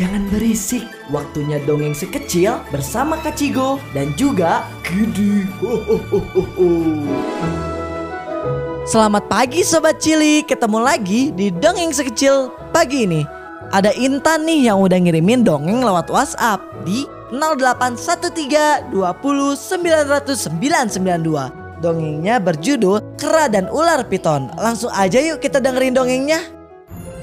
jangan berisik. Waktunya dongeng sekecil bersama Kak Cigo dan juga ho. Selamat pagi Sobat Cili, ketemu lagi di Dongeng Sekecil pagi ini. Ada Intan nih yang udah ngirimin dongeng lewat WhatsApp di 0813 20 900 992. Dongengnya berjudul Kera dan Ular Piton. Langsung aja yuk kita dengerin dongengnya.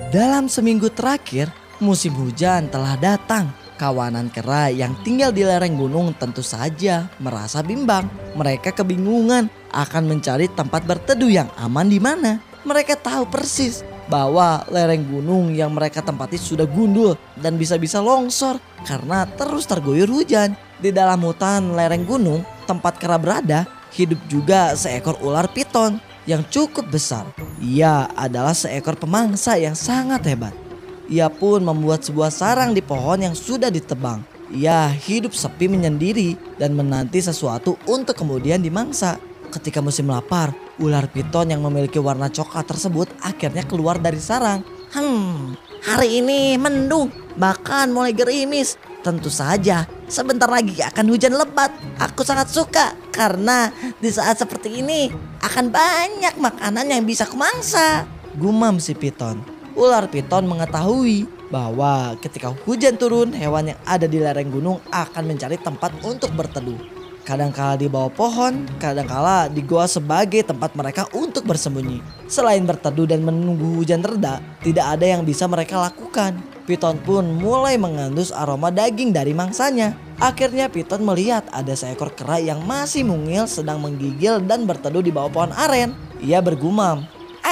Dalam seminggu terakhir, musim hujan telah datang. Kawanan kera yang tinggal di lereng gunung tentu saja merasa bimbang. Mereka kebingungan akan mencari tempat berteduh yang aman di mana. Mereka tahu persis bahwa lereng gunung yang mereka tempati sudah gundul dan bisa-bisa longsor karena terus terguyur hujan. Di dalam hutan lereng gunung tempat kera berada hidup juga seekor ular piton yang cukup besar. Ia adalah seekor pemangsa yang sangat hebat. Ia pun membuat sebuah sarang di pohon yang sudah ditebang. Ia hidup sepi menyendiri dan menanti sesuatu untuk kemudian dimangsa. Ketika musim lapar, ular piton yang memiliki warna coklat tersebut akhirnya keluar dari sarang. Hmm, hari ini mendung, bahkan mulai gerimis. Tentu saja, sebentar lagi akan hujan lebat. Aku sangat suka karena di saat seperti ini akan banyak makanan yang bisa kumangsa. Gumam si piton. Ular piton mengetahui bahwa ketika hujan turun, hewan yang ada di lereng gunung akan mencari tempat untuk berteduh. Kadangkala di bawah pohon, kadangkala di goa sebagai tempat mereka untuk bersembunyi. Selain berteduh dan menunggu hujan reda, tidak ada yang bisa mereka lakukan. Piton pun mulai mengandus aroma daging dari mangsanya. Akhirnya Piton melihat ada seekor kera yang masih mungil sedang menggigil dan berteduh di bawah pohon aren. Ia bergumam,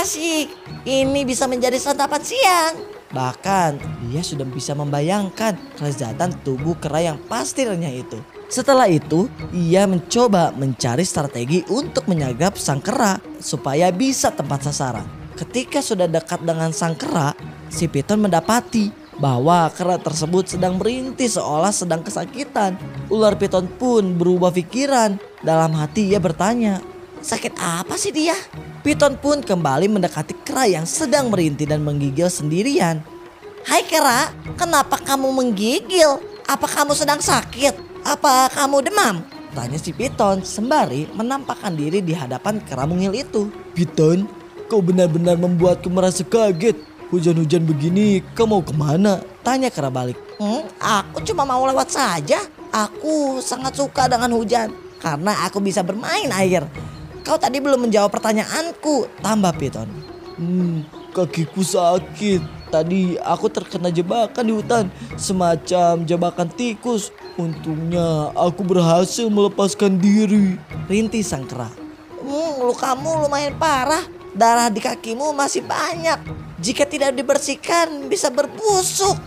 Asik, ini bisa menjadi santapan siang. Bahkan dia sudah bisa membayangkan kelezatan tubuh kera yang pasti renyah itu. Setelah itu, ia mencoba mencari strategi untuk menyagap sang kera supaya bisa tempat sasaran. Ketika sudah dekat dengan sang kera, si Piton mendapati bahwa kera tersebut sedang merintih seolah sedang kesakitan. Ular Piton pun berubah pikiran. Dalam hati ia bertanya, sakit apa sih dia? Piton pun kembali mendekati kera yang sedang merintih dan menggigil sendirian. Hai kera, kenapa kamu menggigil? Apa kamu sedang sakit? Apa kamu demam? Tanya si Piton sembari menampakkan diri di hadapan kera mungil itu. Piton, kau benar-benar membuatku merasa kaget. Hujan-hujan begini, kau mau ke mana? Tanya kera balik. Hmm, aku cuma mau lewat saja. Aku sangat suka dengan hujan karena aku bisa bermain air. Kau tadi belum menjawab pertanyaanku, tambah Piton. Hmm, kakiku sakit. Tadi aku terkena jebakan di hutan, semacam jebakan tikus. Untungnya aku berhasil melepaskan diri. Rintih sang kera. Hmm, lukamu lumayan parah. Darah di kakimu masih banyak. Jika tidak dibersihkan bisa berbusuk.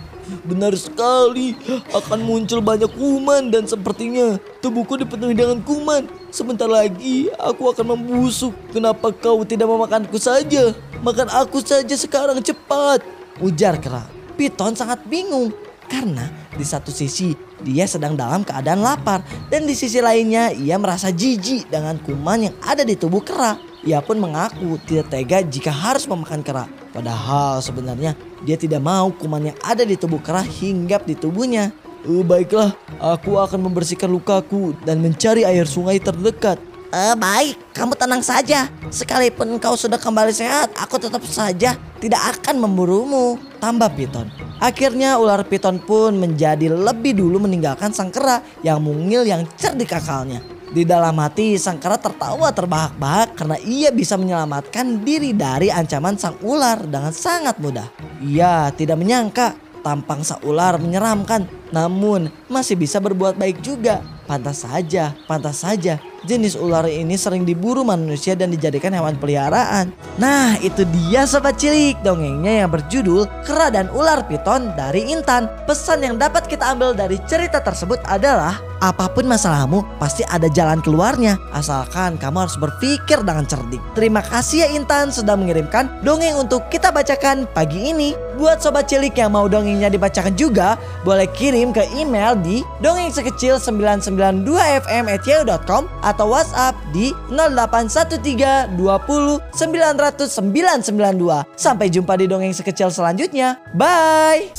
Benar sekali, akan muncul banyak kuman dan sepertinya tubuhku dipenuhi dengan kuman. Sebentar lagi aku akan membusuk. Kenapa kau tidak memakanku saja? Makan aku saja sekarang cepat. Ujar kera. Piton sangat bingung karena di satu sisi dia sedang dalam keadaan lapar dan di sisi lainnya ia merasa jijik dengan kuman yang ada di tubuh kera. Ia pun mengaku tidak tega jika harus memakan kera. Padahal sebenarnya dia tidak mau kuman yang ada di tubuh kera hinggap di tubuhnya. Uh, baiklah, aku akan membersihkan lukaku dan mencari air sungai terdekat. Eh, baik, kamu tenang saja. Sekalipun kau sudah kembali sehat, aku tetap saja tidak akan memburumu. Tambah Piton. Akhirnya ular Piton pun menjadi lebih dulu meninggalkan sang kera yang mungil yang cerdik akalnya. Di dalam hati sang kera tertawa terbahak-bahak karena ia bisa menyelamatkan diri dari ancaman sang ular dengan sangat mudah. Ia tidak menyangka tampang sang ular menyeramkan namun masih bisa berbuat baik juga. Pantas saja, pantas saja jenis ular ini sering diburu manusia dan dijadikan hewan peliharaan. Nah itu dia sobat cilik dongengnya yang berjudul Kera dan Ular Piton dari Intan. Pesan yang dapat kita ambil dari cerita tersebut adalah apa pun masalahmu pasti ada jalan keluarnya asalkan kamu harus berpikir dengan cerdik. Terima kasih ya Intan sudah mengirimkan dongeng untuk kita bacakan pagi ini. Buat sobat cilik yang mau dongengnya dibacakan juga boleh kirim ke email di dongeng sekecil 992fm@yahoo.com atau WhatsApp di 0813 20 900 992. Sampai jumpa di dongeng sekecil selanjutnya. Bye.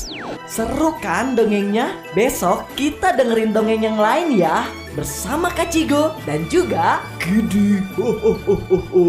Seru kan dongengnya? Besok kita dengerin dongeng yang lain ya Bersama Kak Cigo dan juga Gede Ho ho ho ho ho